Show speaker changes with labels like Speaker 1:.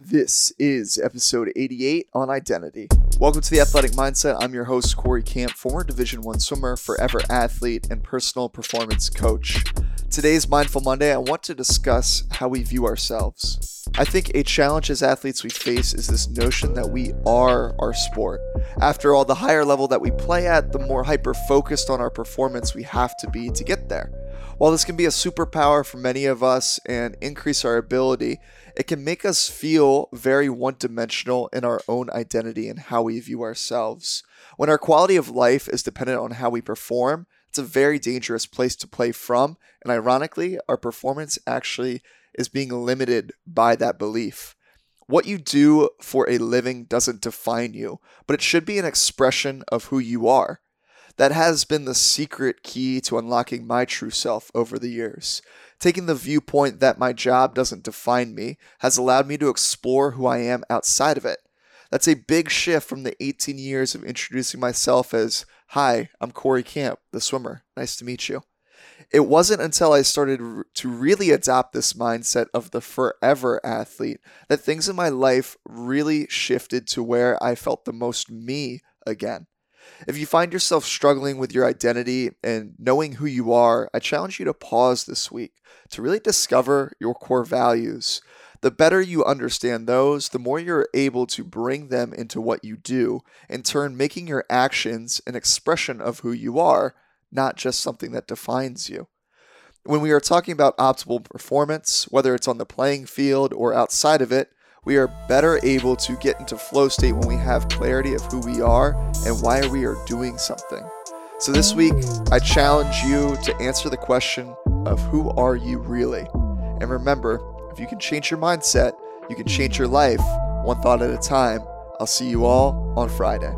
Speaker 1: This is episode 88 on identity. Welcome to the Athletic Mindset. I'm your host Corey Camp, former Division 1 swimmer, forever athlete, and personal performance coach. Today's Mindful Monday, I want to discuss how we view ourselves. I think a challenge as athletes we face is this notion that we are our sport. After all, the higher level that we play at, the more hyper focused on our performance we have to be to get there. While this can be a superpower for many of us and increase our ability, it can make us feel very one dimensional in our own identity and how we view ourselves. When our quality of life is dependent on how we perform, it's a very dangerous place to play from, and ironically, our performance actually is being limited by that belief. What you do for a living doesn't define you, but it should be an expression of who you are. That has been the secret key to unlocking my true self over the years. Taking the viewpoint that my job doesn't define me has allowed me to explore who I am outside of it. That's a big shift from the 18 years of introducing myself as, Hi, I'm Corey Camp, the swimmer. Nice to meet you. It wasn't until I started to really adopt this mindset of the forever athlete that things in my life really shifted to where I felt the most me again. If you find yourself struggling with your identity and knowing who you are, I challenge you to pause this week to really discover your core values. The better you understand those, the more you're able to bring them into what you do, in turn, making your actions an expression of who you are, not just something that defines you. When we are talking about optimal performance, whether it's on the playing field or outside of it, we are better able to get into flow state when we have clarity of who we are and why we are doing something. So this week, I challenge you to answer the question of who are you really? And remember, if you can change your mindset, you can change your life one thought at a time. I'll see you all on Friday.